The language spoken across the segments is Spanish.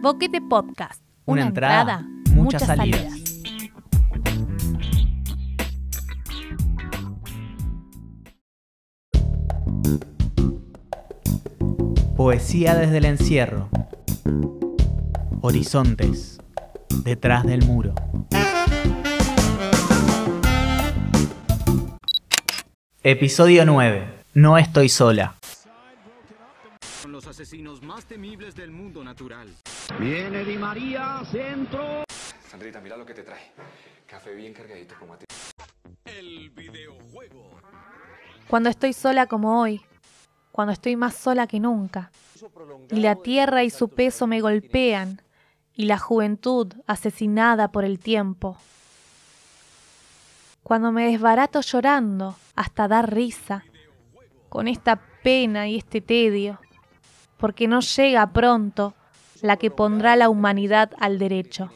Boquete Podcast. Una Una, entrada, entrada, muchas muchas salidas. salidas. Poesía desde el encierro. Horizontes. Detrás del muro. Episodio 9. No estoy sola. Son los asesinos más temibles del mundo natural. Viene Di María, centro. Sandrita, mira lo que te trae. Café bien cargadito como a ti. Cuando estoy sola como hoy, cuando estoy más sola que nunca, y la tierra y su peso me golpean, y la juventud asesinada por el tiempo. Cuando me desbarato llorando hasta dar risa, con esta pena y este tedio, porque no llega pronto la que pondrá la humanidad al derecho.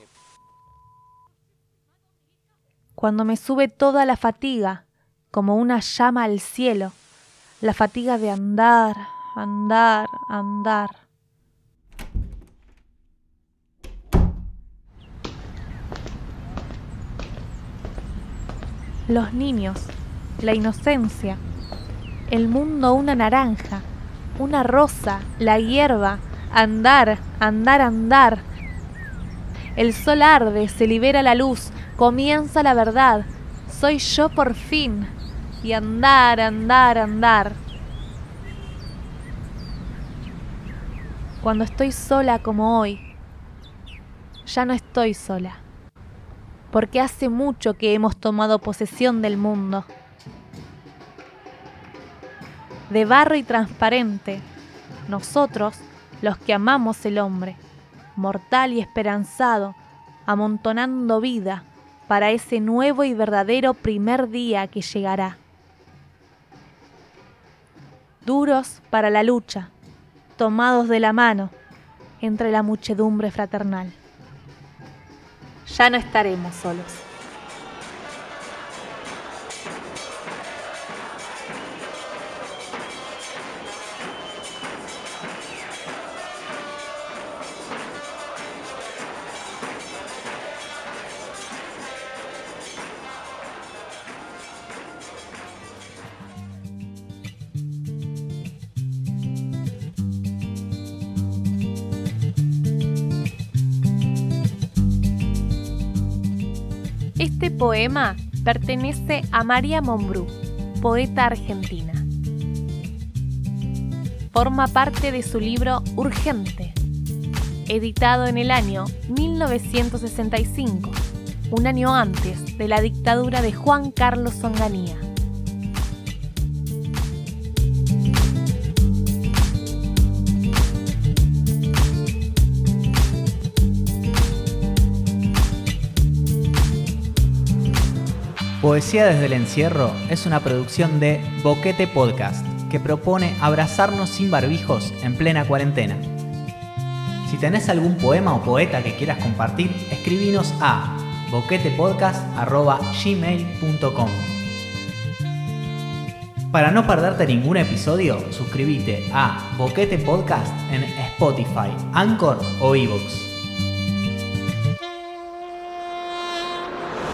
Cuando me sube toda la fatiga, como una llama al cielo, la fatiga de andar, andar, andar. Los niños, la inocencia, el mundo una naranja, una rosa, la hierba, andar, andar, andar. El sol arde, se libera la luz, comienza la verdad. Soy yo por fin. Y andar, andar, andar. Cuando estoy sola como hoy, ya no estoy sola. Porque hace mucho que hemos tomado posesión del mundo. De barro y transparente, nosotros, los que amamos el hombre, mortal y esperanzado, amontonando vida para ese nuevo y verdadero primer día que llegará. Duros para la lucha, tomados de la mano entre la muchedumbre fraternal. Ya no estaremos solos. Poema pertenece a María Mombrú, poeta argentina. Forma parte de su libro Urgente, editado en el año 1965, un año antes de la dictadura de Juan Carlos Onganía. Poesía desde el encierro es una producción de Boquete Podcast que propone abrazarnos sin barbijos en plena cuarentena. Si tenés algún poema o poeta que quieras compartir, escribinos a boquetepodcast.gmail.com Para no perderte ningún episodio, suscríbete a Boquete Podcast en Spotify, Anchor o Evox.